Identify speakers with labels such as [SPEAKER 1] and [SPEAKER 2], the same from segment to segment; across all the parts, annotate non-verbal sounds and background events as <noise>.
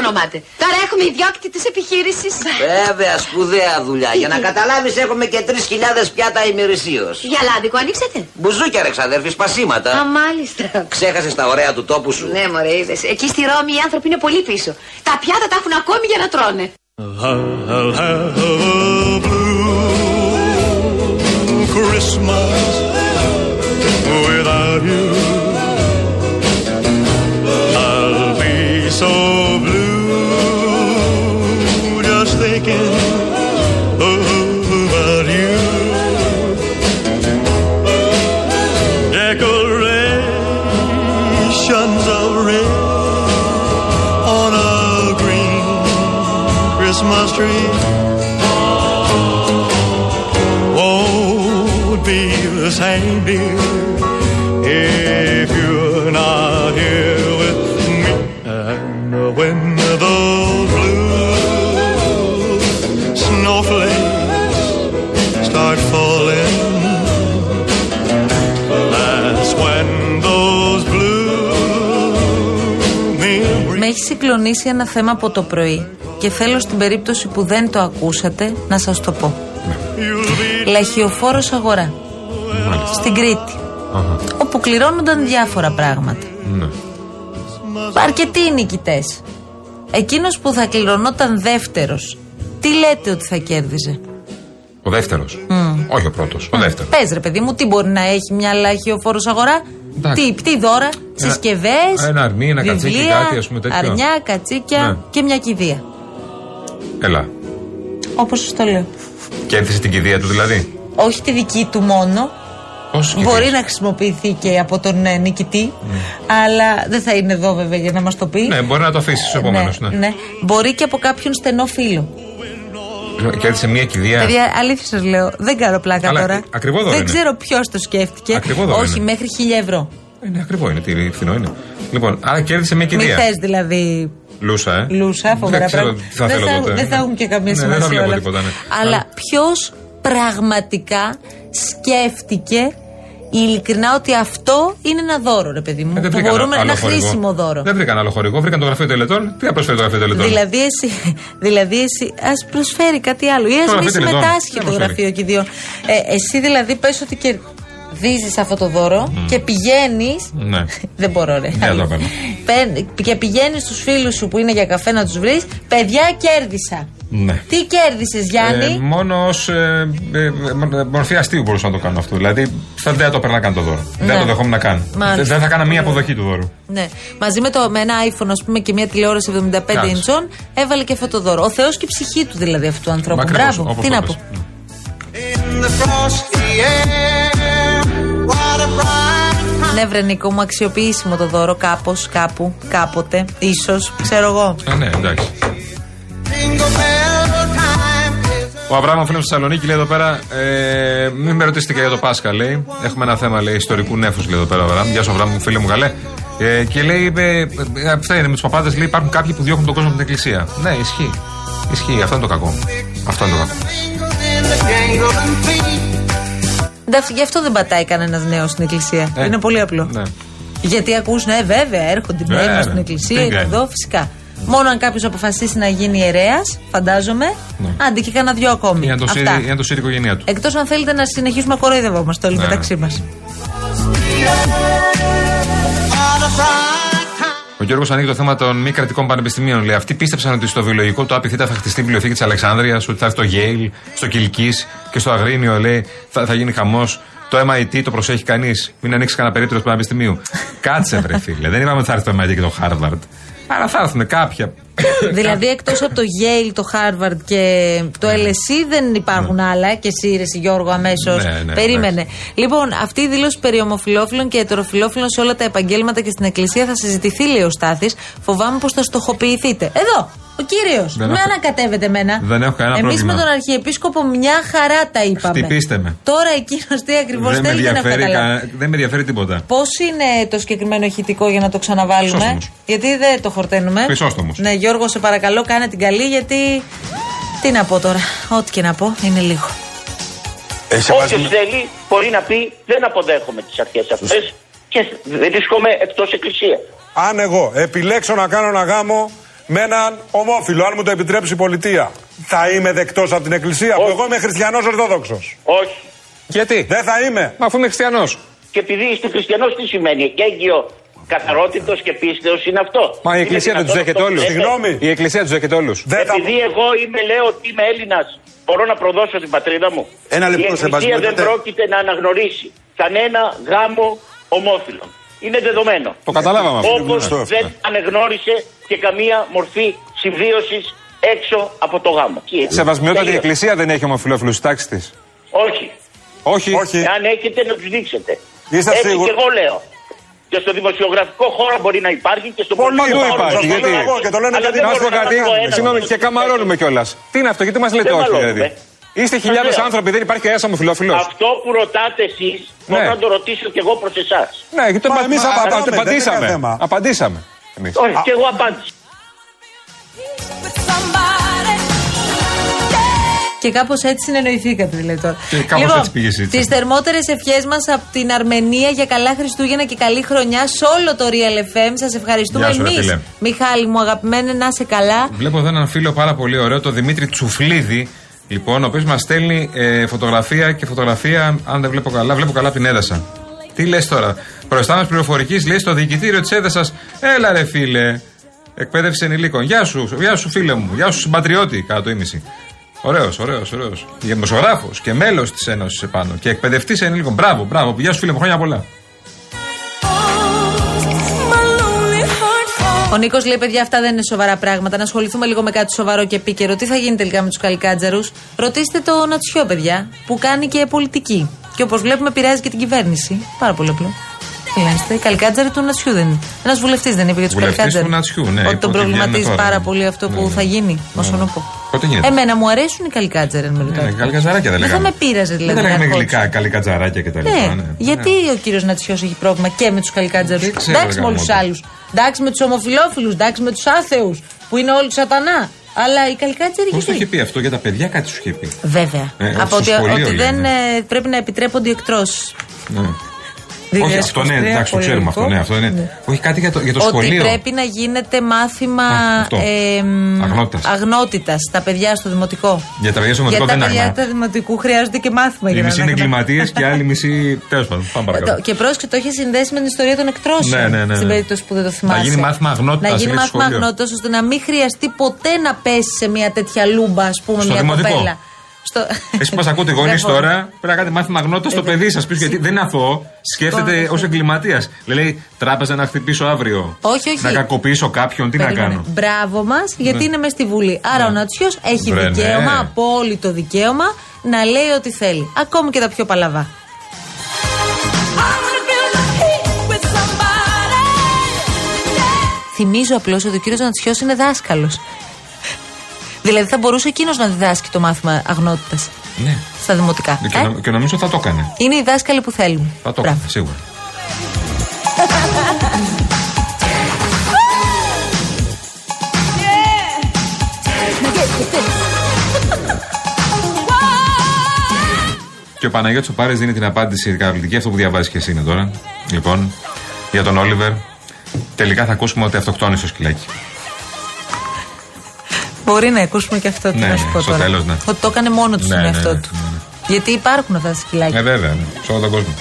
[SPEAKER 1] υπονοmáτε. Τώρα έχουμε ιδιόκτητη της επιχείρησης.
[SPEAKER 2] Βέβαια, σπουδαία δουλειά. Για να <laughs> καταλάβεις, έχουμε και 3.000 πιάτα ημερησίως.
[SPEAKER 1] Για λάδικο ανοίξατε.
[SPEAKER 2] Μπουζούκια, ρε ξαδέρφη, σπασίματα.
[SPEAKER 1] Α, μάλιστα.
[SPEAKER 2] Ξέχασες τα ωραία του τόπου σου.
[SPEAKER 1] Ναι, μωρέ, είδες. Εκεί στη Ρώμη οι άνθρωποι είναι πολύ πίσω. Τα πιάτα τα έχουν ακόμη για να τρώνε.
[SPEAKER 3] I'll have a blue Christmas without you. I'll be so
[SPEAKER 4] Με έχει συγκλονίσει ένα θέμα από το πρωί και θέλω στην περίπτωση που δεν το ακούσατε να σας το πω. Λαχιοφόρος αγορά. Στην Κρήτη. Όπου κληρώνονταν διάφορα πράγματα.
[SPEAKER 5] Ναι.
[SPEAKER 4] Αρκετοί νικητές. Εκείνος που θα κληρωνόταν δεύτερος, τι λέτε ότι θα κέρδιζε;
[SPEAKER 5] Ο δεύτερος. Όχι ο πρώτος. Ο δεύτερος.
[SPEAKER 4] Πες ρε παιδί μου, τι μπορεί να έχει μια λαχιοφόρο αγορά;
[SPEAKER 5] Εντάξει.
[SPEAKER 4] Τι, τι δώρα, συσκευές.
[SPEAKER 5] ένα αρνί, ένα κατσίκι, κάτι, ας πούμε, τέτοιο.
[SPEAKER 4] Αρνιά, κατσίκια
[SPEAKER 5] Ναι.
[SPEAKER 4] και μια κηδεία.
[SPEAKER 5] Έλα.
[SPEAKER 4] Όπως σας το λέω.
[SPEAKER 5] Κέρδισε την κηδεία του δηλαδή.
[SPEAKER 4] Όχι τη δική του μόνο.
[SPEAKER 5] Πόσε
[SPEAKER 4] Μπορεί να χρησιμοποιηθεί και από τον ε, νικητή. Αλλά δεν θα είναι εδώ βέβαια για να μας το πει.
[SPEAKER 5] Ναι, μπορεί να το αφήσει στους επόμενου.
[SPEAKER 4] ναι,
[SPEAKER 5] Ναι.
[SPEAKER 4] ναι. Μπορεί και από κάποιον στενό φίλο.
[SPEAKER 5] Κέρδισε μία κηδεία.
[SPEAKER 4] Παιδιά, αλήθεια σας λέω, δεν κάνω πλάκα
[SPEAKER 5] Καλά,
[SPEAKER 4] τώρα.
[SPEAKER 5] ε, ακριβό δώρο
[SPEAKER 4] δεν
[SPEAKER 5] είναι.
[SPEAKER 4] ξέρω ποιος το σκέφτηκε.
[SPEAKER 5] Ακριβό δώρο
[SPEAKER 4] Όχι,
[SPEAKER 5] είναι.
[SPEAKER 4] μέχρι χίλια ευρώ.
[SPEAKER 5] Ε, ναι, ακριβό είναι. Τι φθηνό είναι. Λοιπόν, άρα κέρδισε μία
[SPEAKER 4] Μη
[SPEAKER 5] κηδεία.
[SPEAKER 4] θες δηλαδή
[SPEAKER 5] Λούσα, ε.
[SPEAKER 4] λούσα, φοβερά
[SPEAKER 5] Δεν ξέρω
[SPEAKER 4] πράγματα.
[SPEAKER 5] τι θα
[SPEAKER 4] δεν,
[SPEAKER 5] θέλω
[SPEAKER 4] θα,
[SPEAKER 5] τότε.
[SPEAKER 4] δεν θα έχουν και καμία
[SPEAKER 5] Ναι, δεν θα
[SPEAKER 4] σημασία
[SPEAKER 5] βλέπω
[SPEAKER 4] όλα
[SPEAKER 5] τίποτα,
[SPEAKER 4] αυτά.
[SPEAKER 5] ναι.
[SPEAKER 4] Αλλά
[SPEAKER 5] Α.
[SPEAKER 4] ποιος πραγματικά σκέφτηκε ειλικρινά ότι αυτό είναι ένα δώρο, ρε παιδί μου.
[SPEAKER 5] Ε, δεν
[SPEAKER 4] που
[SPEAKER 5] βρήκαν
[SPEAKER 4] μπορούμε,
[SPEAKER 5] άλλο
[SPEAKER 4] ένα
[SPEAKER 5] χορηγό.
[SPEAKER 4] χρήσιμο δώρο.
[SPEAKER 5] Δεν βρήκαν άλλο χορηγό, βρήκαν το γραφείο τελετών. Τι θα προσφέρει το γραφείο τελετών;
[SPEAKER 4] Δηλαδή εσύ, <laughs> δηλαδή εσύ ας προσφέρει κάτι άλλο ή ας
[SPEAKER 5] Το
[SPEAKER 4] μη
[SPEAKER 5] γραφείο τελετών.
[SPEAKER 4] συμμετάσχει
[SPEAKER 5] Δεν
[SPEAKER 4] το
[SPEAKER 5] προσφέρει.
[SPEAKER 4] γραφείο κηδείων. Ε, εσύ δηλαδή πες ότι κερδίζεις αυτό το δώρο και πηγαίνεις
[SPEAKER 5] Ναι. <laughs>
[SPEAKER 4] δεν μπορώ ρε.
[SPEAKER 5] Δεν το παίρνω.
[SPEAKER 4] Παίρν- Και πηγαίνεις στους φίλους σου που είναι για καφέ να τους βρεις παιδιά κέρδισα.
[SPEAKER 5] Ναι.
[SPEAKER 4] Τι κέρδισες Γιάννη;
[SPEAKER 5] Ε, μόνο ως ε, ε, μο- μορφή αστείου μπορούσα να το κάνω αυτό. Δηλαδή θα, δεν θα το παίρνα καν το δώρο.
[SPEAKER 4] Ναι.
[SPEAKER 5] Δεν το δεχόμουν να κάνω.
[SPEAKER 4] Μάλιστα.
[SPEAKER 5] Δεν θα κάνα μία αποδοχή του δώρου.
[SPEAKER 4] Ναι. Μαζί με, το, με ένα iPhone, ας πούμε, και μια τηλεόραση 75
[SPEAKER 5] Κάτσε.
[SPEAKER 4] ιντσών, έβαλε και αυτό το δώρο. Ο Θεός και η ψυχή του δηλαδή αυτού του ανθρώπου.
[SPEAKER 5] Μα ακριβώς,
[SPEAKER 4] Μπράβο.
[SPEAKER 5] όπως
[SPEAKER 4] Τι
[SPEAKER 5] το
[SPEAKER 4] να
[SPEAKER 5] πες.
[SPEAKER 4] πω.
[SPEAKER 3] in the frosty air. What a bright
[SPEAKER 4] Ναι, βρε Νίκο μου, αξιοποιήσιμο το δώρο κάπως, κάπου, κάποτε, ίσως, ξέρω εγώ.
[SPEAKER 5] Ε, ναι, εντάξει.
[SPEAKER 3] jingle bell time is
[SPEAKER 5] Ο Αβράμο, φίλος στη Θεσσαλονίκη, λέει εδώ πέρα. Ε, μην με ρωτήσετε και για το Πάσχα, λέει. Έχουμε ένα θέμα, λέει, ιστορικού νέφους, λέει εδώ πέρα. ο Αβράμ. Γεια σου, Αβράμ, φίλε μου, καλέ. Ε, και λέει, ε, ε, αυτά είναι με τους παπάδες, λέει, υπάρχουν κάποιοι που διώχνουν τον κόσμο από την εκκλησία. Ναι, ισχύει. Ισχύει, αυτό είναι το κακό. Αυτό είναι το κακό.
[SPEAKER 4] Γι' αυτό δεν πατάει κανένας νέο στην εκκλησία.
[SPEAKER 5] Ε,
[SPEAKER 4] Είναι πολύ απλό.
[SPEAKER 5] Ναι.
[SPEAKER 4] Γιατί ακούσουν, ε, βέβαια, έρχονται νέοι
[SPEAKER 5] Βέβαια.
[SPEAKER 4] μας στην εκκλησία,
[SPEAKER 5] Τι
[SPEAKER 4] είναι
[SPEAKER 5] κάνει.
[SPEAKER 4] εδώ, φυσικά. Μόνο αν κάποιος αποφασίσει να γίνει ιερέας, φαντάζομαι,
[SPEAKER 5] Ναι.
[SPEAKER 4] άντε και κανένα δυο ακόμη.
[SPEAKER 5] Ή να το σύρει-
[SPEAKER 4] Αυτά.
[SPEAKER 5] ή να το σύρει η οικογένειά του.
[SPEAKER 4] Εκτός αν θέλετε να συνεχίσουμε να κοροϊδευόμαστε όλοι
[SPEAKER 5] Ναι.
[SPEAKER 4] μεταξύ
[SPEAKER 3] μας.
[SPEAKER 5] Ο Γιώργος ανοίγει το θέμα των μη κρατικών πανεπιστημίων. Λέει: Αυτοί πίστεψαν ότι στο βιολογικό του ΑΠΙΘ θα χτιστεί η βιβλιοθήκη της Αλεξάνδρεια, ότι θα έρθει στο Yale, στο Κιλκή και στο Αγρίνιο. Λέει: Θα, θα γίνει χαμός. Το MIT το προσέχει κανείς. Μην ανοίξει κανένα περίπτωση του πανεπιστημίου. Κάτσε, βρε φίλε. Δεν είπαμε ότι θα έρθει το MIT και το Harvard. Άρα θα έρθουν κάποια.
[SPEAKER 4] δηλαδή, εκτός από το Yale, το Harvard και το LSE, δεν υπάρχουν άλλα. Και εσύ, ρε, εσύ, Γιώργο, αμέσως.
[SPEAKER 5] Ναι, ναι,
[SPEAKER 4] Περίμενε. Λοιπόν, αυτή η δήλωση περί ομοφυλόφιλων και ετεροφιλόφιλων σε όλα τα επαγγέλματα και στην Εκκλησία θα συζητηθεί, λέει ο Στάθης. Φοβάμαι πως θα στοχοποιηθείτε. Εδώ! Ο κύριος!
[SPEAKER 5] Δεν
[SPEAKER 4] Με
[SPEAKER 5] έχω-
[SPEAKER 4] ανακατεύετε εμένα.
[SPEAKER 5] Δεν έχω κανένα
[SPEAKER 4] Εμείς με
[SPEAKER 5] πρόβλημα.
[SPEAKER 4] τον Αρχιεπίσκοπο μια χαρά τα είπαμε.
[SPEAKER 5] Χτυπήστε με.
[SPEAKER 4] Τώρα εκείνος τι ακριβώς
[SPEAKER 5] δεν, με
[SPEAKER 4] θέλει να
[SPEAKER 5] ενδιαφέρει,
[SPEAKER 4] καταλάβει.
[SPEAKER 5] κα- δεν με ενδιαφέρει τίποτα.
[SPEAKER 4] Πώς είναι το συγκεκριμένο ηχητικό για να το ξαναβάλουμε,
[SPEAKER 5] Χρυσόστομος.
[SPEAKER 4] Γιατί δεν το χορταίνουμε.
[SPEAKER 5] Χρυσόστομος.
[SPEAKER 4] Ναι, Γιώργο, σε παρακαλώ, κάνε την καλή, γιατί. Τι να πω τώρα, ό,τι και να πω, είναι λίγο.
[SPEAKER 6] Όποιος θέλει μπορεί να πει δεν αποδέχομαι τις αρχές αυτές και βρίσκομαι εκτός εκκλησίας.
[SPEAKER 7] Αν εγώ επιλέξω να κάνω ένα γάμο με έναν ομόφυλο, αν μου το επιτρέψει η πολιτεία, θα είμαι δεκτός από την Εκκλησία, που
[SPEAKER 6] Όχι.
[SPEAKER 7] εγώ είμαι χριστιανός Ορθόδοξος.
[SPEAKER 6] Όχι.
[SPEAKER 5] Γιατί;
[SPEAKER 7] Δεν θα είμαι.
[SPEAKER 5] Μα αφού είμαι χριστιανός.
[SPEAKER 6] Και επειδή είστε χριστιανός, τι σημαίνει; Εκέγγυο καθαρότητος και πίστεως είναι αυτό.
[SPEAKER 5] Μα η
[SPEAKER 6] Είναι
[SPEAKER 5] Εκκλησία δεν τους
[SPEAKER 6] δυνατόν
[SPEAKER 5] δέχεται
[SPEAKER 6] αυτό που
[SPEAKER 5] όλου.
[SPEAKER 6] λέτε;
[SPEAKER 7] Συγγνώμη.
[SPEAKER 5] Η Εκκλησία τους δέχεται όλους.
[SPEAKER 7] Δεν θα...
[SPEAKER 6] Επειδή εγώ είμαι, λέω ότι είμαι Έλληνας, μπορώ να προδώσω την πατρίδα μου.
[SPEAKER 8] Ένα λεπτό,
[SPEAKER 6] Η Εκκλησία
[SPEAKER 8] Σεβασμό,
[SPEAKER 6] δεν
[SPEAKER 8] τότε.
[SPEAKER 6] πρόκειται να αναγνωρίσει κανένα γάμο ομόφυλων. Είναι δεδομένο.
[SPEAKER 5] Το καταλάβαμε αυτό.
[SPEAKER 6] Όπως
[SPEAKER 8] γνωστό αυτό.
[SPEAKER 6] δεν ανεγνώρισε και καμία μορφή συμβίωσης έξω από το γάμο.
[SPEAKER 5] Σεβασμιότατη η
[SPEAKER 6] Τελείωσε.
[SPEAKER 5] Εκκλησία δεν έχει ομοφυλόφιλους στη τάξης της.
[SPEAKER 6] Όχι.
[SPEAKER 5] Όχι.
[SPEAKER 7] Όχι.
[SPEAKER 6] Αν έχετε να τους δείξετε.
[SPEAKER 7] Είστε
[SPEAKER 6] Έτσι
[SPEAKER 7] σίγουροι;
[SPEAKER 6] και εγώ λέω. Και στο δημοσιογραφικό χώρο μπορεί να υπάρχει και στο
[SPEAKER 7] Πολύ
[SPEAKER 6] πολιτικό
[SPEAKER 5] Παντού
[SPEAKER 6] χώρο
[SPEAKER 5] υπάρχει,
[SPEAKER 6] μπορεί να
[SPEAKER 5] γιατί-
[SPEAKER 6] υπάρχει.
[SPEAKER 7] και το λένε
[SPEAKER 6] Αλλά
[SPEAKER 7] γιατί
[SPEAKER 6] δεν
[SPEAKER 5] Να σου πω
[SPEAKER 6] μπορώ
[SPEAKER 5] κάτι.
[SPEAKER 6] πω ένα
[SPEAKER 5] Συγγνώμη,
[SPEAKER 6] από
[SPEAKER 5] και
[SPEAKER 6] τους
[SPEAKER 5] καμαρώνουμε κιόλας. Τι είναι αυτό, γιατί μας λέτε
[SPEAKER 6] Δεν
[SPEAKER 5] όχι
[SPEAKER 6] μαλώνουμε.
[SPEAKER 5] δηλαδή; Είστε
[SPEAKER 6] Σας
[SPEAKER 5] χιλιάδες
[SPEAKER 6] λέω.
[SPEAKER 5] άνθρωποι, δεν υπάρχει κανένας ομοφυλόφιλος.
[SPEAKER 6] Αυτό που ρωτάτε εσείς, μπορώ
[SPEAKER 5] Ναι.
[SPEAKER 6] να το ρωτήσω και εγώ προς εσάς.
[SPEAKER 5] Ναι, γιατί το
[SPEAKER 7] Μα
[SPEAKER 5] πα-
[SPEAKER 7] εμείς
[SPEAKER 5] α-
[SPEAKER 7] απαντάμε,
[SPEAKER 5] α-
[SPEAKER 7] δεν είναι
[SPEAKER 5] απαντήσαμε.
[SPEAKER 7] θέμα.
[SPEAKER 5] Απαντήσαμε. Εμείς.
[SPEAKER 6] Όχι, και εγώ απάντησα.
[SPEAKER 4] Και κάπως έτσι συνεννοηθήκατε δηλαδή τώρα.
[SPEAKER 5] Και κάπως έτσι πήγε η συζήτηση.
[SPEAKER 4] Τις θερμότερες ευχές μας από την Αρμενία για καλά Χριστούγεννα και καλή χρονιά σε όλο το Real FM. Σας ευχαριστούμε
[SPEAKER 5] Γεια σου, ρε
[SPEAKER 4] εμείς.
[SPEAKER 5] φίλε.
[SPEAKER 4] Μιχάλη μου, αγαπημένε, να είσαι καλά.
[SPEAKER 5] Βλέπω εδώ έναν φίλο πάρα πολύ ωραίο, το Δημήτρη Τσουφλίδη, λοιπόν, ο οποίος μας στέλνει ε, φωτογραφία και φωτογραφία, αν δεν βλέπω καλά, βλέπω καλά από την Έδεσα. Τι λες τώρα, προϊστάμενος πληροφορικής λέει στο διοικητήριο της Έδεσας, έλα ρε φίλε, εκπαίδευση ενηλίκων. Γεια σου, γεια σου φίλε μου, γεια σου συμπατριώτη, κατά το ίμιση. Ωραίος, ωραίος, ωραίος. Δημοσιογράφος και μέλος της Ένωσης επάνω και εκπαιδευτής ενηλίκων. Μπράβο, μπράβο, γεια σου φίλε μου, χρόνια πολλά.
[SPEAKER 4] Ο Νίκος λέει: Παιδιά, αυτά δεν είναι σοβαρά πράγματα. Να ασχοληθούμε λίγο με κάτι σοβαρό και επίκαιρο. Τι θα γίνει τελικά με τους καλικάτζαρου. Ρωτήστε το Νατσιό, παιδιά, που κάνει και πολιτική. Και όπως βλέπουμε, επηρεάζει και την κυβέρνηση. Πάρα πολύ απλό. Τι λέστε, οι καλικάτζαροι του Νατσιού δεν είναι. Ένας βουλευτής δεν είπε για τους
[SPEAKER 5] Βουλευτής
[SPEAKER 4] καλικάτζαροι.
[SPEAKER 5] του Νατσιού, ναι,
[SPEAKER 4] Ότι
[SPEAKER 5] είπε
[SPEAKER 4] τον
[SPEAKER 5] ότι βγαίνουν
[SPEAKER 4] προβληματίζει
[SPEAKER 5] τώρα.
[SPEAKER 4] πάρα πολύ αυτό
[SPEAKER 5] Ναι,
[SPEAKER 4] που
[SPEAKER 5] ναι.
[SPEAKER 4] θα γίνει. Όσο να πω.
[SPEAKER 5] Πότε γίνεται;
[SPEAKER 4] Εμένα μου αρέσουν οι καλικάτζαροι, αν με ρωτάτε.
[SPEAKER 5] Ναι, καλή κατζαράκια δεν
[SPEAKER 4] Δεν θα
[SPEAKER 5] λέγαμε.
[SPEAKER 4] με πείραζε δηλαδή.
[SPEAKER 5] Δεν
[SPEAKER 4] να
[SPEAKER 5] λέγαμε
[SPEAKER 4] ερχόντουσαν.
[SPEAKER 5] γλυκά, καλή κατζαράκια κτλ.
[SPEAKER 4] Ναι, γιατί ο κύριος Νατσιός έχει πρόβλημα και με τους καλικάτζαρου.
[SPEAKER 5] Δεν ξέρω,
[SPEAKER 4] Εντάξει με
[SPEAKER 5] ρε
[SPEAKER 4] όλους τους
[SPEAKER 5] γαμώτο.
[SPEAKER 4] άλλους. Εντάξει με τους ομοφυλόφιλους, εντάξει με τους άθεους που είναι όλοι σατανά. Αλλά οι καλικάτζαροι
[SPEAKER 5] Πώς το είχε
[SPEAKER 4] γιατί.
[SPEAKER 5] πει αυτό για τα παιδιά, κάτι σου είχε πει.
[SPEAKER 4] Βέβαια.
[SPEAKER 5] Ε,
[SPEAKER 4] Από
[SPEAKER 5] στο
[SPEAKER 4] ότι,
[SPEAKER 5] σχολείο
[SPEAKER 4] ότι δεν
[SPEAKER 5] λένε.
[SPEAKER 4] ε, πρέπει να επιτρέπονται οι εκτρώσεις.
[SPEAKER 5] Ναι. Όχι, αυτό ναι, εντάξει, το ξέρουμε αυτό. Ναι, αυτό είναι. Όχι κάτι για το, για το
[SPEAKER 4] Ότι
[SPEAKER 5] σχολείο.
[SPEAKER 4] πρέπει να γίνεται μάθημα
[SPEAKER 5] Α, αυτό.
[SPEAKER 4] εμ,
[SPEAKER 5] Αγνότητας.
[SPEAKER 4] αγνότητας στα παιδιά στο δημοτικό.
[SPEAKER 5] Για τα παιδιά στο δημοτικό
[SPEAKER 4] Για
[SPEAKER 5] δεν
[SPEAKER 4] τα
[SPEAKER 5] είναι
[SPEAKER 4] παιδιά
[SPEAKER 5] αγνά.
[SPEAKER 4] του δημοτικού χρειάζονται και μάθημα.
[SPEAKER 5] Οι
[SPEAKER 4] για να
[SPEAKER 5] μισοί είναι
[SPEAKER 4] είναι αγνά.
[SPEAKER 5] εγκληματίες και άλλοι μισοί. Τέλος πάντων, πάμε
[SPEAKER 4] Το-
[SPEAKER 5] παρακάτω.
[SPEAKER 4] Και πρόσεξε, το είχε συνδέσει με την ιστορία των εκτρώσεων.
[SPEAKER 5] Ναι, ναι, ναι,
[SPEAKER 4] Στην
[SPEAKER 5] ναι.
[SPEAKER 4] περίπτωση που δεν το θυμάσαι.
[SPEAKER 5] Να γίνει μάθημα αγνότητας,
[SPEAKER 4] Να γίνει
[SPEAKER 5] λέει, στο
[SPEAKER 4] μάθημα
[SPEAKER 5] σχολείο.
[SPEAKER 4] αγνότητας ώστε να μην χρειαστεί ποτέ να πέσει σε μια τέτοια λούμπα, ας πούμε,
[SPEAKER 5] Στο
[SPEAKER 4] μια
[SPEAKER 5] δημοτικό.
[SPEAKER 4] κοπέλα. Στο...
[SPEAKER 5] Εσεί που μας ακούτε <laughs> γονείς
[SPEAKER 4] Δεν μπορώ.
[SPEAKER 5] τώρα, πρέπει να κάνετε μάθημα αγνότητα στο
[SPEAKER 4] Ε,
[SPEAKER 5] παιδί σας πίσω γιατί δεν είναι αθώο. Σκέφτεται ως εγκληματίας. Λέει τράπεζα να χτυπήσω αύριο.
[SPEAKER 4] Όχι, όχι.
[SPEAKER 5] Να κακοποιήσω κάποιον, τι να
[SPEAKER 4] Περίμενε.
[SPEAKER 5] κάνω.
[SPEAKER 4] Μπράβο μας, γιατί
[SPEAKER 5] Ναι.
[SPEAKER 4] είναι μες στη Βουλή. Άρα ο Νατσιός έχει
[SPEAKER 5] Βρε, ναι.
[SPEAKER 4] δικαίωμα, απόλυτο δικαίωμα, να λέει ό,τι θέλει. Ακόμη και τα πιο παλαβά. Θυμίζω απλώς ότι ο κύριος Νατσιός είναι δάσκαλος. Δηλαδή θα μπορούσε εκείνος να διδάσκει το μάθημα αγνότητας
[SPEAKER 5] Ναι.
[SPEAKER 4] στα δημοτικά.
[SPEAKER 5] Και,
[SPEAKER 4] Ε,
[SPEAKER 5] νο- και νομίζω θα το έκανε.
[SPEAKER 4] Είναι οι δάσκαλοι που θέλουμε.
[SPEAKER 5] Θα το
[SPEAKER 4] Μπράβο.
[SPEAKER 5] έκανε, σίγουρα. Και ο Παναγιώτης ο Πάρης δίνει την απάντηση καταπληκτική, αυτό που διαβάζεις και εσύ είναι τώρα. Λοιπόν, για τον Όλιβερ. Τελικά θα ακούσουμε ότι αυτοκτόνησε το σκυλάκι.
[SPEAKER 4] Μπορεί να ακούσουμε και αυτό. Τι
[SPEAKER 5] Ναι,
[SPEAKER 4] να σου
[SPEAKER 5] ναι,
[SPEAKER 4] πω
[SPEAKER 5] στο
[SPEAKER 4] τώρα.
[SPEAKER 5] τέλος, ναι.
[SPEAKER 4] Ότι το έκανε μόνο του
[SPEAKER 5] Ναι,
[SPEAKER 4] στον
[SPEAKER 5] ναι,
[SPEAKER 4] εαυτό
[SPEAKER 5] ναι,
[SPEAKER 4] του.
[SPEAKER 5] ναι, ναι.
[SPEAKER 4] Γιατί υπάρχουν αυτά τα σκυλάκια.
[SPEAKER 5] Ε, βέβαια, ναι. σε όλο τον κόσμο.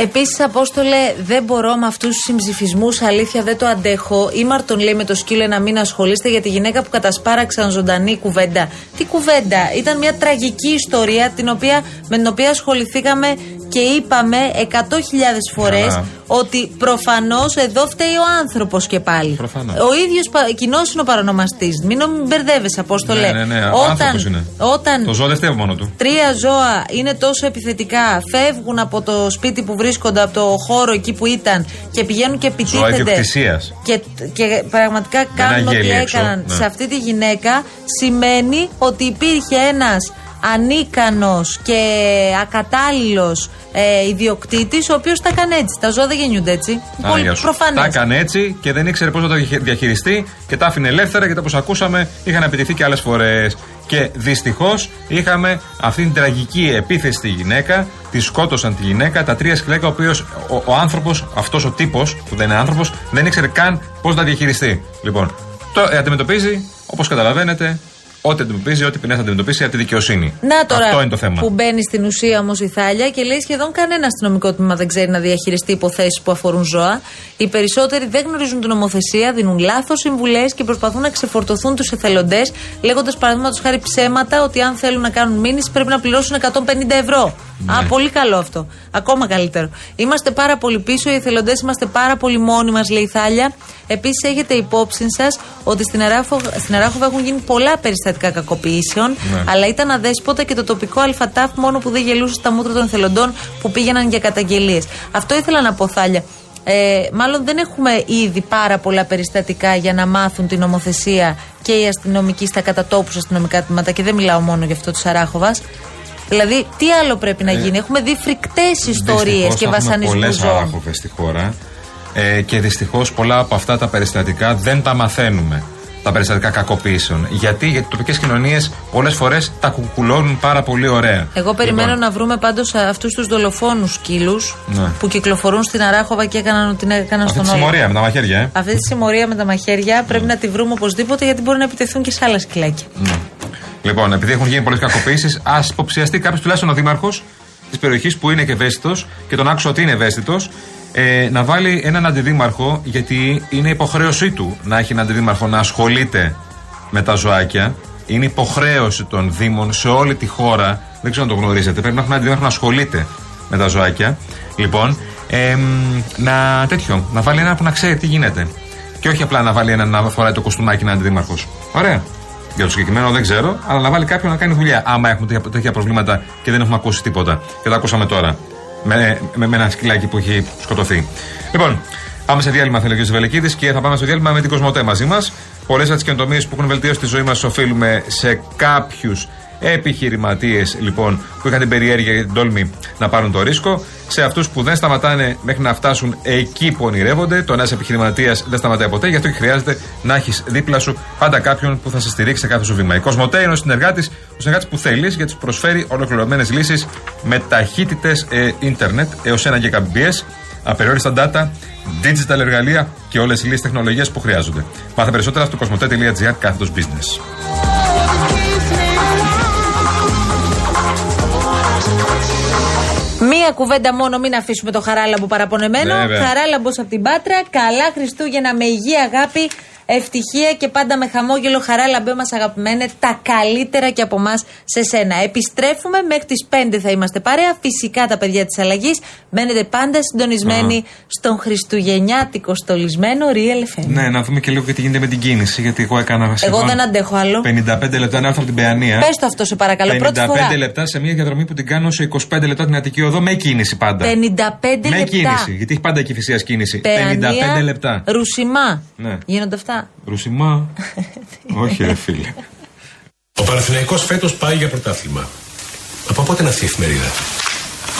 [SPEAKER 4] Επίσης, Απόστολε, δεν μπορώ με αυτούς τους συμψηφισμούς. Αλήθεια, δεν το αντέχω. Ήμαρτον λέει με το σκύλο να μην ασχολείστε για τη γυναίκα που κατασπάραξαν ζωντανή κουβέντα. Τι κουβέντα, ήταν μια τραγική ιστορία την οποία, με την οποία ασχοληθήκαμε και είπαμε 100.000 φορές
[SPEAKER 5] Α.
[SPEAKER 4] ότι προφανώς εδώ φταίει ο άνθρωπος και πάλι.
[SPEAKER 5] Προφανώς.
[SPEAKER 4] Ο ίδιος κοινός είναι ο παρονομαστής. Μην νομ- μπερδεύεσαι, Απόστολε.
[SPEAKER 5] Ναι, ναι, ναι.
[SPEAKER 4] Όταν,
[SPEAKER 5] Άνθρωπος είναι.
[SPEAKER 4] όταν
[SPEAKER 5] Το ζώο δεν φταίει από μόνο του.
[SPEAKER 4] τρία ζώα είναι τόσο επιθετικά, φεύγουν από το σπίτι που βρίσκονται, από το χώρο εκεί που ήταν και πηγαίνουν και
[SPEAKER 5] Ζώα
[SPEAKER 4] επιτίθενται.
[SPEAKER 5] ιδιοκτησίας.
[SPEAKER 4] Και, και πραγματικά κάνουν ό,τι
[SPEAKER 5] αγγέλοι έξω,
[SPEAKER 4] έκαναν
[SPEAKER 5] ναι.
[SPEAKER 4] σε αυτή τη γυναίκα, σημαίνει ότι υπήρχε ένας ανίκανος και ακατάλληλος ε, ιδιοκτήτης, ο οποίος τα έκανε έτσι. Τα ζώα δεν γεννιούνται έτσι.
[SPEAKER 5] Α,
[SPEAKER 4] Πολύ
[SPEAKER 5] γεια σου.
[SPEAKER 4] προφανές.
[SPEAKER 5] Τα έκανε έτσι και δεν ήξερε πώς να τα διαχει- διαχειριστεί και τα άφηνε ελεύθερα γιατί όπως ακούσαμε είχαν επιτεθεί και άλλες φορές. Και δυστυχώς είχαμε αυτή την τραγική επίθεση στη γυναίκα, τη σκότωσαν τη γυναίκα, τα τρία σκυλάκια, ο οποίος ο, ο άνθρωπος, αυτός ο τύπος που δεν είναι άνθρωπος, δεν ήξερε καν πώς να διαχειριστεί. Λοιπόν, το ε, αντιμετωπίζει, όπως καταλαβαίνετε, ό,τι αντιμετωπίζει, ό,τι ποινέ θα αντιμετωπίσει από τη δικαιοσύνη.
[SPEAKER 4] Να τώρα
[SPEAKER 5] Αυτό είναι το θέμα.
[SPEAKER 4] που μπαίνει στην ουσία όμως η Θάλια και λέει σχεδόν κανένα αστυνομικό τμήμα δεν ξέρει να διαχειριστεί υποθέσεις που αφορούν ζώα. Οι περισσότεροι δεν γνωρίζουν την νομοθεσία, δίνουν λάθος συμβουλές και προσπαθούν να ξεφορτωθούν τους εθελοντές, λέγοντας παραδείγματος χάρη ψέματα ότι αν θέλουν να κάνουν μήνυση πρέπει να πληρώσουν 150 ευρώ.
[SPEAKER 5] Ναι.
[SPEAKER 4] Α, πολύ καλό αυτό. Ακόμα καλύτερο. Είμαστε πάρα πολύ πίσω, οι εθελοντές είμαστε πάρα πολύ μόνοι μας, λέει η Θάλια. Επίσης, έχετε υπόψη σας ότι στην Αράχοβα, στην Αράχοβα έχουν γίνει πολλά περιστατικά κακοποιήσεων,
[SPEAKER 5] Ναι.
[SPEAKER 4] αλλά ήταν αδέσποτα και το τοπικό ΑΛΦΑΤΑΦ μόνο που δεν γελούσε στα μούτρα των εθελοντών που πήγαιναν για καταγγελίες. Αυτό ήθελα να πω, Θάλια. Ε, μάλλον δεν έχουμε ήδη πάρα πολλά περιστατικά για να μάθουν την νομοθεσία και οι αστυνομικοί στα κατατόπους αστυνομικά τμήματα και δεν μιλάω μόνο για αυτό της Αράχοβα. Δηλαδή, τι άλλο πρέπει να γίνει; Έχουμε δει φρικτές ιστορίες
[SPEAKER 5] Δυστυχώς
[SPEAKER 4] και
[SPEAKER 5] έχουμε
[SPEAKER 4] βασανισμού
[SPEAKER 5] πολλές
[SPEAKER 4] ζώων.
[SPEAKER 5] αράχοβες στη χώρα ε, και δυστυχώς πολλά από αυτά τα περιστατικά δεν τα μαθαίνουμε. Τα περιστατικά κακοποίησεων. Γιατί, γιατί οι τοπικές κοινωνίες πολλές φορές τα κουκουλώνουν πάρα πολύ ωραία.
[SPEAKER 4] Εγώ περιμένω
[SPEAKER 5] Λοιπόν,
[SPEAKER 4] να βρούμε πάντως αυτούς τους δολοφόνους σκύλους
[SPEAKER 5] Ναι.
[SPEAKER 4] που κυκλοφορούν στην Αράχοβα και έκαναν ό,τι έκαναν
[SPEAKER 5] Αυτή
[SPEAKER 4] στον
[SPEAKER 5] τη
[SPEAKER 4] όλο.
[SPEAKER 5] συμμορία με τα μαχαίρια, ε.
[SPEAKER 4] Αυτή τη συμμορία με τα μαχαίρια πρέπει να τη βρούμε οπωσδήποτε γιατί μπορεί να επιτεθούν και σε άλλα σκυλάκια.
[SPEAKER 5] Λοιπόν, επειδή έχουν γίνει πολλές κακοποίησεις, ας υποψιαστεί κάποιος, τουλάχιστον ο δήμαρχος της περιοχής που είναι και ευαίσθητος και τον άκουσα ότι είναι ευαίσθητος, ε, να βάλει έναν αντιδήμαρχο, γιατί είναι υποχρέωσή του να έχει έναν αντιδήμαρχο να ασχολείται με τα ζωάκια. Είναι υποχρέωση των Δήμων σε όλη τη χώρα. Δεν ξέρω αν το γνωρίζετε. Πρέπει να έχουμε έναν αντιδήμαρχο να ασχολείται με τα ζωάκια. Λοιπόν, ε, μ, να τέτοιο, να βάλει έναν που να ξέρει τι γίνεται. Και όχι απλά να βάλει έναν να φοράει το κοστούμάκι να είναι αντιδήμαρχος. Ωραία. Για το συγκεκριμένο δεν ξέρω, αλλά να βάλει κάποιον να κάνει δουλειά. Άμα έχουμε τέτοια, τέτοια προβλήματα και δεν έχουμε ακούσει τίποτα. Και τα ακούσαμε τώρα. Με, με, με ένα σκυλάκι που έχει σκοτωθεί. Λοιπόν, πάμε σε διάλειμμα, θέλει ο κ. Βελεκίδης, και θα πάμε στο διάλειμμα με την Κοσμοτέ μαζί μας. Πολλές από τι καινοτομίες που έχουν βελτιώσει τη ζωή μας οφείλουμε σε κάποιους επιχειρηματίες λοιπόν που είχαν την περιέργεια και την τόλμη να πάρουν το ρίσκο. Σε αυτούς που δεν σταματάνε μέχρι να φτάσουν εκεί που ονειρεύονται. Το ένας επιχειρηματίας δεν σταματάει ποτέ, γι' αυτό και χρειάζεται να έχεις δίπλα σου πάντα κάποιον που θα σε στηρίξει σε κάθε σου βήμα. Η Κοσμοτέ είναι ο συνεργάτης, ο συνεργάτης που θέλεις γιατί σου προσφέρει ολοκληρωμένες λύσεις με ταχύτητες ε, ίντερνετ έως 1 Gbps, απεριόριστα data, digital εργαλεία και όλες οι λύσεις τεχνολογίας που χρειάζονται. Μάθε περισσότερα στο κοσμοτέ.gr κάθετος business.
[SPEAKER 4] Μία κουβέντα μόνο, μην αφήσουμε το χαράλαμπο παραπονεμένο.
[SPEAKER 5] Βέβαια.
[SPEAKER 4] Χαράλαμπος από την Πάτρα. Καλά Χριστούγεννα με υγεία, αγάπη, ευτυχία και πάντα με χαμόγελο. Χαράλαμπε μας αγαπημένε, τα καλύτερα και από εμάς σε σένα. Επιστρέφουμε μέχρι τις 5 θα είμαστε παρέα. Φυσικά τα παιδιά της αλλαγής. Μένετε πάντα συντονισμένοι στον Χριστουγεννιάτικο στολισμένο Real FM.
[SPEAKER 5] Ναι, να δούμε και λίγο και τι γίνεται με την κίνηση. Γιατί εγώ έκανα σχεδόν
[SPEAKER 4] δεν αντέχω άλλο.
[SPEAKER 5] 55 λεπτά να έρθω από την Παιανία.
[SPEAKER 4] Πες το αυτό σε παρακαλώ,
[SPEAKER 5] 55
[SPEAKER 4] πρώτη φορά.
[SPEAKER 5] λεπτά σε μια διαδρομή που την κάνω σε 25 λεπτά την Αττική Οδό με κίνηση πάντα.
[SPEAKER 4] 55
[SPEAKER 5] με
[SPEAKER 4] λεπτά.
[SPEAKER 5] κίνηση. Γιατί έχει πάντα εκεί φυσία κίνηση.
[SPEAKER 4] Παιανία,
[SPEAKER 5] 55 λεπτά.
[SPEAKER 4] Ρουσιμά.
[SPEAKER 5] Ναι.
[SPEAKER 4] Γίνονται αυτά;
[SPEAKER 5] Ρουσιμά. <laughs> Όχι, ρε φίλε.
[SPEAKER 8] Ο Παναθηναϊκός φέτος πάει για πρωτάθλημα. Από πότε είναι αυτή η εφημερίδα;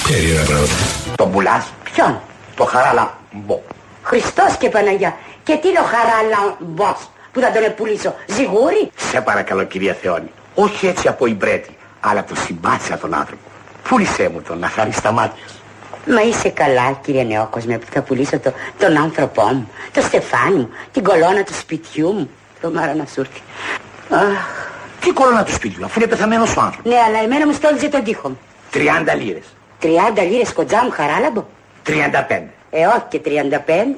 [SPEAKER 8] Περίεργα πράγματα.
[SPEAKER 9] Τον πουλάς.
[SPEAKER 10] Ποιον,
[SPEAKER 9] Το χαράλα μπο.
[SPEAKER 10] Χριστός και Παναγιά. Και τι είναι ο χαραλαμπός που θα τον πουλήσω, ζιγούρι;
[SPEAKER 9] Σε παρακαλώ κυρία Θεόνη. Όχι έτσι από ιμπρέτη, αλλά το συμπάθησα τον άνθρωπο. Πούλησέ μου τον να χάρει στα μάτια σου.
[SPEAKER 10] Μα είσαι καλά κύριε Νεόκοσμε που θα πουλήσω το, τον άνθρωπό μου, το στεφάνι μου, την κολόνα του σπιτιού μου. Το μάρα να σου έρθει. Αχ,
[SPEAKER 9] Τι κολόνα του σπιτιού, αφού είναι πεθαμένος ο άνθρωπος.
[SPEAKER 10] ναι, αλλά εμένα μου στόλιζε τον τοίχο μου.
[SPEAKER 9] 30 λίρες.
[SPEAKER 10] 30 λίρες κοντζά μου χαράλαμπο.
[SPEAKER 9] 35.
[SPEAKER 10] Ε, όχι και 35.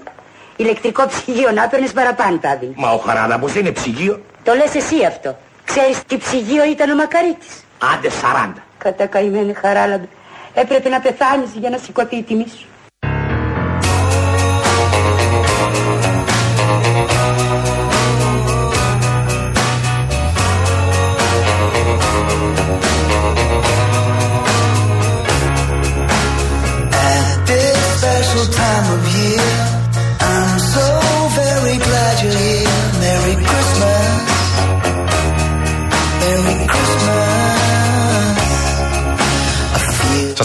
[SPEAKER 10] Ηλεκτρικό ψυγείο να παίρνεις παραπάνω τα δίνει.
[SPEAKER 9] Μα ο χαράλαμπος δεν είναι ψυγείο.
[SPEAKER 10] Το λες εσύ αυτό. Ξέρεις τι ψυγείο ήταν ο Μακαρίτης;
[SPEAKER 9] Άντε 40.
[SPEAKER 10] Κατά καημένη χαράλαμπε. Έπρεπε να πεθάνεις για να σηκωθεί η τιμή σου.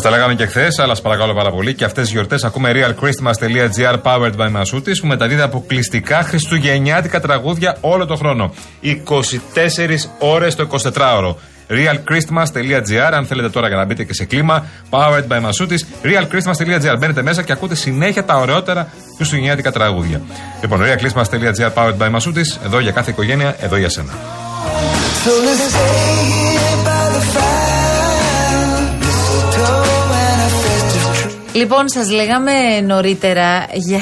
[SPEAKER 5] Τα λέγαμε και χθες, αλλά σας παρακαλώ πάρα πολύ. Και αυτές τις γιορτές ακούμε realchristmas.gr powered by Masutis που μεταδίδει αποκλειστικά χριστουγεννιάτικα τραγούδια όλο το χρόνο. 24 ώρες το 24ωρο. realchristmas.gr Αν θέλετε τώρα για να μπείτε και σε κλίμα, powered by Masutis. realchristmas.gr Μπαίνετε μέσα και ακούτε συνέχεια τα ωραιότερα χριστουγεννιάτικα τραγούδια. Λοιπόν, realchristmas.gr powered by Masutis. Εδώ για κάθε οικογένεια, εδώ για σένα.
[SPEAKER 4] Λοιπόν, σας λέγαμε νωρίτερα για,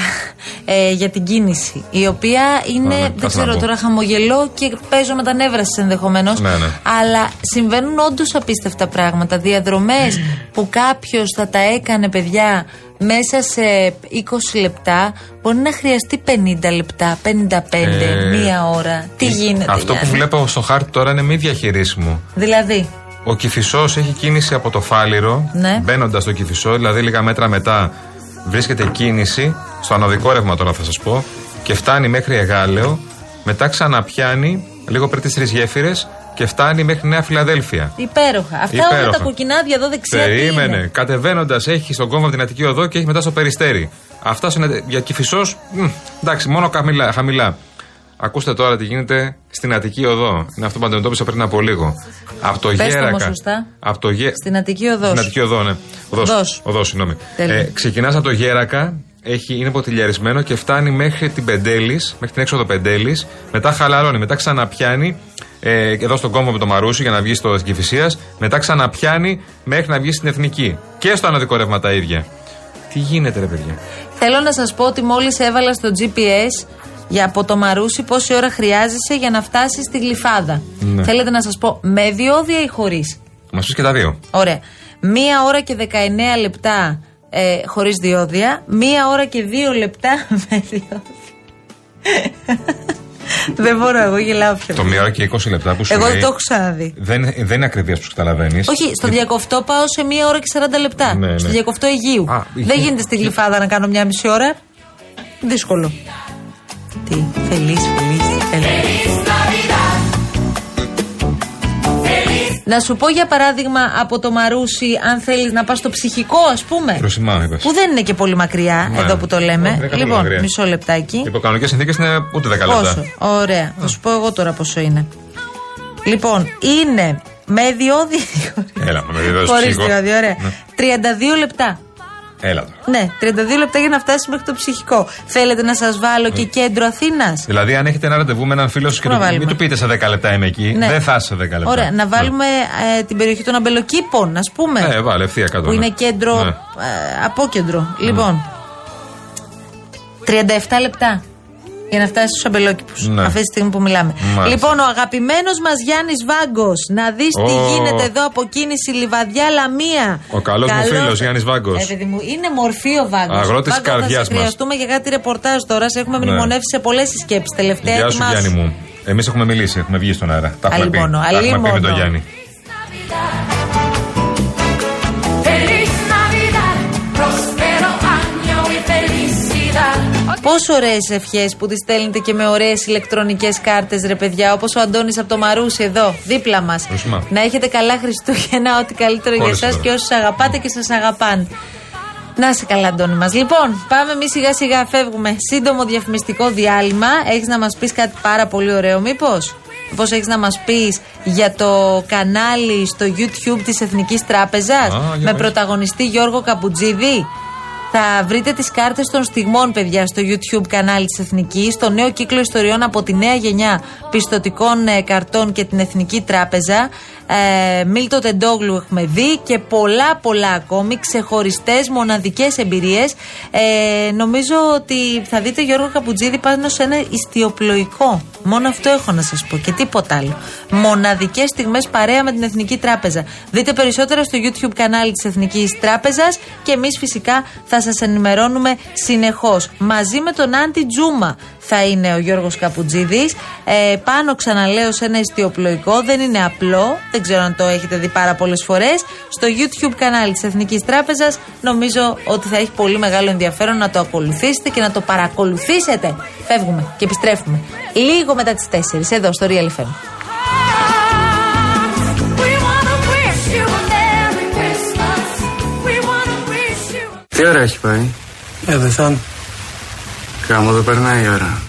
[SPEAKER 4] ε, για την κίνηση. Η οποία είναι,
[SPEAKER 5] Α, ναι,
[SPEAKER 4] δεν
[SPEAKER 5] κάτσε
[SPEAKER 4] ξέρω
[SPEAKER 5] να πω.
[SPEAKER 4] τώρα, χαμογελώ και παίζω με τα νεύρα σας ενδεχομένως.
[SPEAKER 5] Ναι, ναι.
[SPEAKER 4] Αλλά συμβαίνουν όντως απίστευτα πράγματα. Διαδρομές που κάποιος θα τα έκανε, παιδιά, μέσα σε 20 λεπτά, μπορεί να χρειαστεί 50 λεπτά, 55,
[SPEAKER 5] Ε,
[SPEAKER 4] μία ώρα. Τι γίνεται.
[SPEAKER 5] Αυτό που
[SPEAKER 4] Γιάννη;
[SPEAKER 5] βλέπω στο χάρτη τώρα είναι μη διαχειρίσιμο.
[SPEAKER 4] Δηλαδή,
[SPEAKER 5] Ο Κυφισός έχει κίνηση από το Φάληρο,
[SPEAKER 4] Ναι.
[SPEAKER 5] μπαίνοντας στο Κυφισό, δηλαδή λίγα μέτρα μετά βρίσκεται κίνηση, στο ανωδικό ρεύμα τώρα θα σας πω, και φτάνει μέχρι Εγάλεο, μετά ξαναπιάνει λίγο πριν τις τρεις γέφυρες και φτάνει μέχρι Νέα Φιλαδέλφια.
[SPEAKER 4] υπέροχα. Αυτά όλα
[SPEAKER 5] Υπέροχα.
[SPEAKER 4] τα κοκκινάδια εδώ δεξιά. τι
[SPEAKER 5] Περίμενε.
[SPEAKER 4] είναι;
[SPEAKER 5] Κατεβαίνοντας έχει στον κόμμα από την Αττική Οδό και έχει μετά στο Περιστέρι. Αυτά είναι για Κυφισός. Εντάξει, μόνο χαμηλά, χαμηλά. Ακούστε τώρα τι γίνεται στην Αττική Οδό. Είναι αυτό που αντιμετώπισα πριν από λίγο. Από το
[SPEAKER 4] Πες το
[SPEAKER 5] Γέρακα.
[SPEAKER 4] όμως σωστά.
[SPEAKER 5] Από το Γέ...
[SPEAKER 4] Στην Αττική Οδός.
[SPEAKER 5] Στην Αττική Οδό, ναι. Οδός.
[SPEAKER 4] Οδός.
[SPEAKER 5] Οδός, συγγνώμη.
[SPEAKER 4] Τέλεια.
[SPEAKER 5] Ε, Ξεκινάς από το Γέρακα, έχει, είναι ποτηλιαρισμένο και φτάνει μέχρι την Πεντέλης, μέχρι την έξοδο Πεντέλης. Μετά χαλαρώνει, μετά ξαναπιάνει ε, εδώ στον κόμμα με το Μαρούσι για να βγει στο Κυφυσία. Μετά ξαναπιάνει μέχρι να βγει στην Εθνική. Και στο ανωδικό ρεύμα τα ίδια. Τι γίνεται, ρε παιδιά;
[SPEAKER 4] Θέλω να σας πω ότι μόλις έβαλα στο GPS για από το Μαρούσι πόση ώρα χρειάζεσαι για να φτάσεις στη γλυφάδα.
[SPEAKER 5] Ναι.
[SPEAKER 4] Θέλετε να σας πω με διόδια ή χωρίς;
[SPEAKER 5] Μα πει και τα δύο.
[SPEAKER 4] Ωραία. Μία ώρα και 19 λεπτά ε, χωρίς διόδια. Μία ώρα και 2 λεπτά <laughs> με διόδια. δεν μπορώ, εγώ γελάω πια.
[SPEAKER 5] Το μία ώρα και 20 λεπτά που σου
[SPEAKER 4] Εγώ
[SPEAKER 5] λέει,
[SPEAKER 4] δεν το έχω ξαναδεί.
[SPEAKER 5] Δεν, δεν είναι ακριβίας που καταλαβαίνεις.
[SPEAKER 4] Όχι, στο διακοφτό πάω σε μία ώρα και 40 λεπτά.
[SPEAKER 5] Ναι, ναι.
[SPEAKER 4] Στο διακοφτό Αιγείου.
[SPEAKER 5] Α,
[SPEAKER 4] Δεν
[SPEAKER 5] είχε-
[SPEAKER 4] γίνεται στη γλυφάδα να κάνω μία μισή ώρα. Δύσκολο. Τι, φελής, φελής, φελής. Να σου πω για παράδειγμα από το Μαρούσι, αν θέλεις να πας στο ψυχικό, ας πούμε.
[SPEAKER 5] Προσημά, είπες.
[SPEAKER 4] Που δεν είναι και πολύ μακριά,
[SPEAKER 5] Ναι.
[SPEAKER 4] εδώ που το λέμε.
[SPEAKER 5] Όχι, δεν είναι καθόλου
[SPEAKER 4] λοιπόν,
[SPEAKER 5] μακριά.
[SPEAKER 4] μισό λεπτάκι.
[SPEAKER 5] Υπό κανονικές συνθήκες είναι ούτε 10 λεπτά.
[SPEAKER 4] Πόσο; Ωραία. Θα σου πω εγώ τώρα πόσο είναι. Λοιπόν, είναι με διόδι.
[SPEAKER 5] Έλα, με διόδι
[SPEAKER 4] Χωρίς
[SPEAKER 5] ψυχικό.
[SPEAKER 4] διόδι, ωραία.
[SPEAKER 5] Ναι.
[SPEAKER 4] 32 λεπτά.
[SPEAKER 5] Έλα τώρα.
[SPEAKER 4] Ναι, 32 λεπτά για να φτάσει μέχρι το ψυχικό. Θέλετε να σας βάλω και κέντρο Αθήνας;
[SPEAKER 5] Δηλαδή, αν έχετε ένα ραντεβού με έναν φίλο σας και
[SPEAKER 4] Να
[SPEAKER 5] του,
[SPEAKER 4] βάλουμε.
[SPEAKER 5] μην του πείτε σε 10 λεπτά είμαι εκεί,
[SPEAKER 4] Ναι.
[SPEAKER 5] δεν θα είσαι σε 10 λεπτά.
[SPEAKER 4] Ωραία, να βάλουμε ε, την περιοχή των αμπελοκήπων, ας πούμε.
[SPEAKER 5] Ναι, βάλε ευθεία κάτω.
[SPEAKER 4] που
[SPEAKER 5] ναι.
[SPEAKER 4] είναι κέντρο,
[SPEAKER 5] Ναι.
[SPEAKER 4] ε, απόκεντρο. Λοιπόν, 37 λεπτά για να φτάσει στους αμπελόκηπους.
[SPEAKER 5] Ναι.
[SPEAKER 4] Αυτή τη στιγμή που μιλάμε.
[SPEAKER 5] Μάλιστα.
[SPEAKER 4] Λοιπόν, ο αγαπημένος μας Γιάννης Βάγκος, να δεις τι
[SPEAKER 5] Ω.
[SPEAKER 4] γίνεται εδώ από κίνηση Λιβαδιά Λαμία.
[SPEAKER 5] Ο καλός μου φίλος, Γιάννης Βάγκος.
[SPEAKER 4] Ε, παιδί μου, είναι μορφή ο Βάγκος.
[SPEAKER 5] Αγρότης καρδιάς
[SPEAKER 4] Θα σε
[SPEAKER 5] μας.
[SPEAKER 4] χρειαστούμε για κάτι ρεπορτάζ τώρα. Σε έχουμε
[SPEAKER 5] Ναι.
[SPEAKER 4] μνημονεύσει σε πολλές συσκέψεις. Τελευταία
[SPEAKER 5] Γεια σου,
[SPEAKER 4] ετοιμάσου.
[SPEAKER 5] Γιάννη μου. Εμείς έχουμε μιλήσει, έχουμε βγει στον αέρα. Τα έχουμε πει.
[SPEAKER 4] Αλίμονο,
[SPEAKER 5] Τα έχουμε πει με τον
[SPEAKER 4] αλίμονο.
[SPEAKER 5] Γιάννη.
[SPEAKER 4] Πόσο ωραίες ευχές που τις στέλνετε και με ωραίες ηλεκτρονικές κάρτες, ρε παιδιά. Όπως ο Αντώνης από το Μαρούσι εδώ, δίπλα μας.
[SPEAKER 5] Ρωσιμά.
[SPEAKER 4] Να έχετε καλά Χριστούγεννα, ό,τι καλύτερο για
[SPEAKER 5] Κόλλησε
[SPEAKER 4] εσάς
[SPEAKER 5] τώρα.
[SPEAKER 4] και όσους αγαπάτε και σας αγαπάνε. Να είσαι καλά, Αντώνη μας. Λοιπόν, πάμε εμείς σιγά σιγά, φεύγουμε. Σύντομο διαφημιστικό διάλειμμα. Έχεις να μας πεις κάτι πάρα πολύ ωραίο, μήπως; Πώ έχεις να μας πεις για το κανάλι στο YouTube της Εθνικής Τράπεζας
[SPEAKER 5] Α, για
[SPEAKER 4] με
[SPEAKER 5] πες.
[SPEAKER 4] πρωταγωνιστή Γιώργο Καπουτζίδη. Θα βρείτε τις κάρτες των στιγμών, παιδιά, στο YouTube κανάλι της Εθνικής, το νέο κύκλο ιστοριών από τη νέα γενιά πιστοτικών ε, καρτών και την Εθνική Τράπεζα. Ε, Μίλτο Τεντόγλου έχουμε δει και πολλά πολλά ακόμη, ξεχωριστές, μοναδικές εμπειρίες. Ε, νομίζω ότι θα δείτε Γιώργο Καπουτζίδη πάνω σε ένα ιστιοπλοϊκό. Μόνο αυτό έχω να σας πω και τίποτα άλλο. Μοναδικές στιγμές παρέα με την Εθνική Τράπεζα. Δείτε περισσότερα στο YouTube κανάλι της Εθνικής Τράπεζας και εμείς φυσικά θα σας ενημερώνουμε συνεχώς. Μαζί με τον Άντι Τζούμα θα είναι ο Γιώργος Καπουτζίδης. Ε, πάνω ξαναλέω σε ένα ιστιοπλοϊκό, δεν είναι απλό, δεν ξέρω αν το έχετε δει πάρα πολλές φορές. Στο YouTube κανάλι της Εθνικής Τράπεζας νομίζω ότι θα έχει πολύ μεγάλο ενδιαφέρον να το ακολουθήσετε και να το παρακολουθήσετε. Φεύγουμε και επιστρέφουμε λίγο μετά τις 4 εδώ στο Real FM.
[SPEAKER 11] We wanna wish you a Merry Christmas. We Τι ώρα έχει πάει.
[SPEAKER 12] Ε, δεν θα.
[SPEAKER 11] Κάμω εδώ περνάει η ώρα.